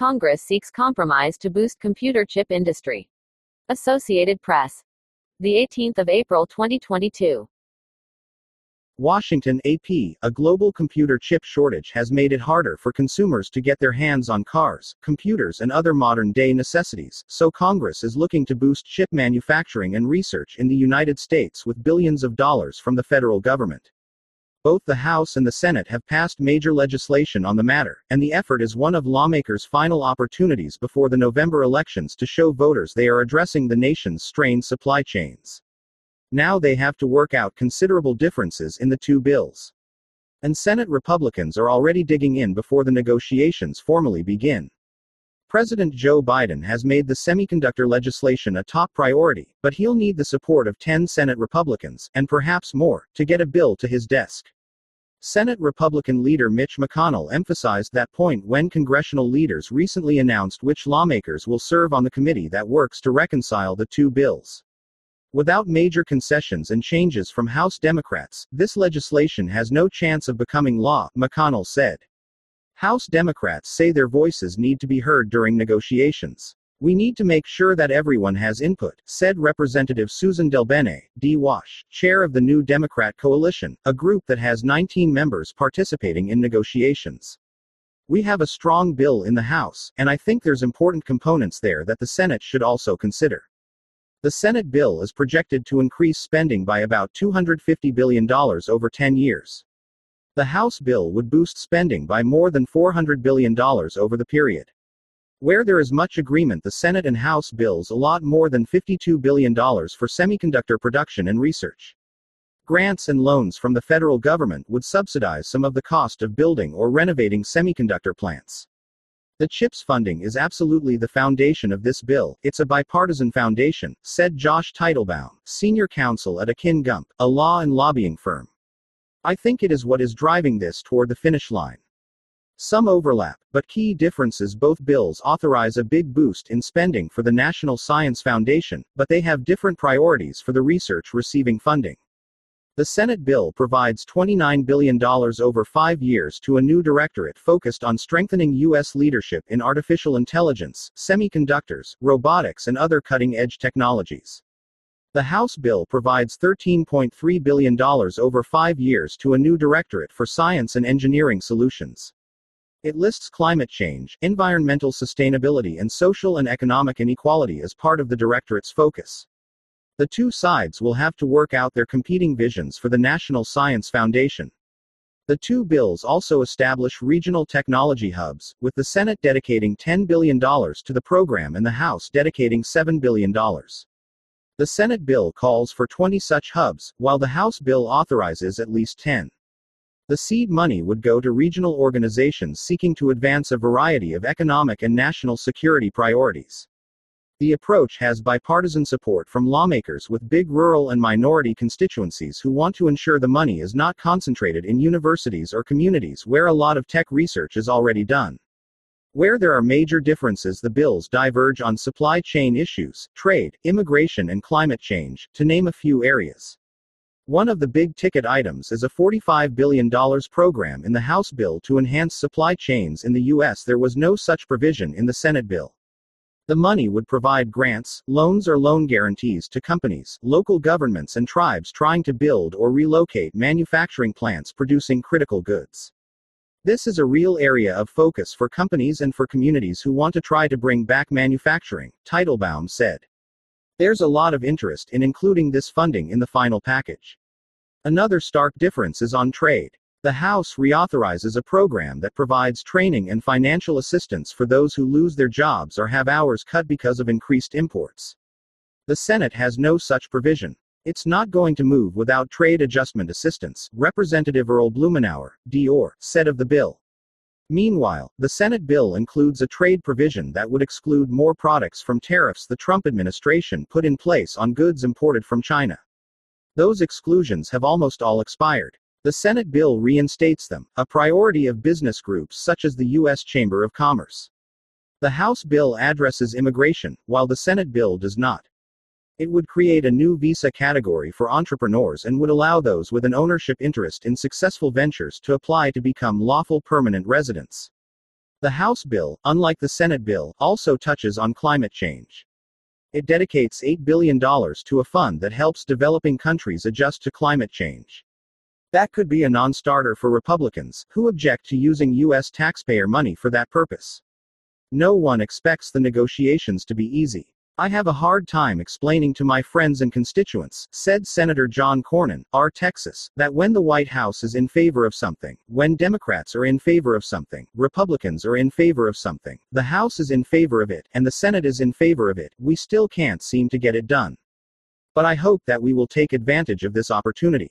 Congress seeks compromise to boost computer chip industry. Associated Press. The 18th of April 2022. Washington AP, a global computer chip shortage has made it harder for consumers to get their hands on cars, computers, and other modern day necessities, so Congress is looking to boost chip manufacturing and research in the United States with billions of dollars from the federal government. Both the House and the Senate have passed major legislation on the matter, and the effort is one of lawmakers' final opportunities before the November elections to show voters they are addressing the nation's strained supply chains. Now they have to work out considerable differences in the two bills. And Senate Republicans are already digging in before the negotiations formally begin. President Joe Biden has made the semiconductor legislation a top priority, but he'll need the support of 10 Senate Republicans, and perhaps more, to get a bill to his desk. Senate Republican leader Mitch McConnell emphasized that point when congressional leaders recently announced which lawmakers will serve on the committee that works to reconcile the two bills. Without major concessions and changes from House Democrats, this legislation has no chance of becoming law, McConnell said. House Democrats say their voices need to be heard during negotiations. We need to make sure that everyone has input, said Representative Susan DelBene, D. Wash, chair of the New Democrat Coalition, a group that has 19 members participating in negotiations. We have a strong bill in the House, and I think there's important components there that the Senate should also consider. The Senate bill is projected to increase spending by about $250 billion over 10 years. The House bill would boost spending by more than $400 billion over the period. Where there is much agreement, the Senate and House bills allot more than $52 billion for semiconductor production and research. Grants and loans from the federal government would subsidize some of the cost of building or renovating semiconductor plants. The CHIPS funding is absolutely the foundation of this bill. It's a bipartisan foundation, said Josh Teitelbaum, senior counsel at Akin Gump, a law and lobbying firm. I think it is what is driving this toward the finish line. Some overlap, but key differences both bills authorize a big boost in spending for the National Science Foundation, but they have different priorities for the research receiving funding. The Senate bill provides $29 billion over five years to a new directorate focused on strengthening U.S. leadership in artificial intelligence, semiconductors, robotics, and other cutting edge technologies. The House bill provides $13.3 billion over five years to a new directorate for science and engineering solutions. It lists climate change, environmental sustainability, and social and economic inequality as part of the directorate's focus. The two sides will have to work out their competing visions for the National Science Foundation. The two bills also establish regional technology hubs, with the Senate dedicating $10 billion to the program and the House dedicating $7 billion. The Senate bill calls for 20 such hubs, while the House bill authorizes at least 10. The seed money would go to regional organizations seeking to advance a variety of economic and national security priorities. The approach has bipartisan support from lawmakers with big rural and minority constituencies who want to ensure the money is not concentrated in universities or communities where a lot of tech research is already done. Where there are major differences, the bills diverge on supply chain issues, trade, immigration, and climate change, to name a few areas. One of the big ticket items is a $45 billion program in the House bill to enhance supply chains in the U.S. There was no such provision in the Senate bill. The money would provide grants, loans, or loan guarantees to companies, local governments, and tribes trying to build or relocate manufacturing plants producing critical goods. This is a real area of focus for companies and for communities who want to try to bring back manufacturing, Teitelbaum said. There's a lot of interest in including this funding in the final package. Another stark difference is on trade. The House reauthorizes a program that provides training and financial assistance for those who lose their jobs or have hours cut because of increased imports. The Senate has no such provision. It's not going to move without trade adjustment assistance, Representative Earl Blumenauer, DR, said of the bill. Meanwhile, the Senate bill includes a trade provision that would exclude more products from tariffs the Trump administration put in place on goods imported from China. Those exclusions have almost all expired. The Senate bill reinstates them, a priority of business groups such as the U.S. Chamber of Commerce. The House bill addresses immigration, while the Senate bill does not. It would create a new visa category for entrepreneurs and would allow those with an ownership interest in successful ventures to apply to become lawful permanent residents. The House bill, unlike the Senate bill, also touches on climate change. It dedicates $8 billion to a fund that helps developing countries adjust to climate change. That could be a non starter for Republicans, who object to using U.S. taxpayer money for that purpose. No one expects the negotiations to be easy. I have a hard time explaining to my friends and constituents, said Senator John Cornyn, R. Texas, that when the White House is in favor of something, when Democrats are in favor of something, Republicans are in favor of something, the House is in favor of it, and the Senate is in favor of it, we still can't seem to get it done. But I hope that we will take advantage of this opportunity.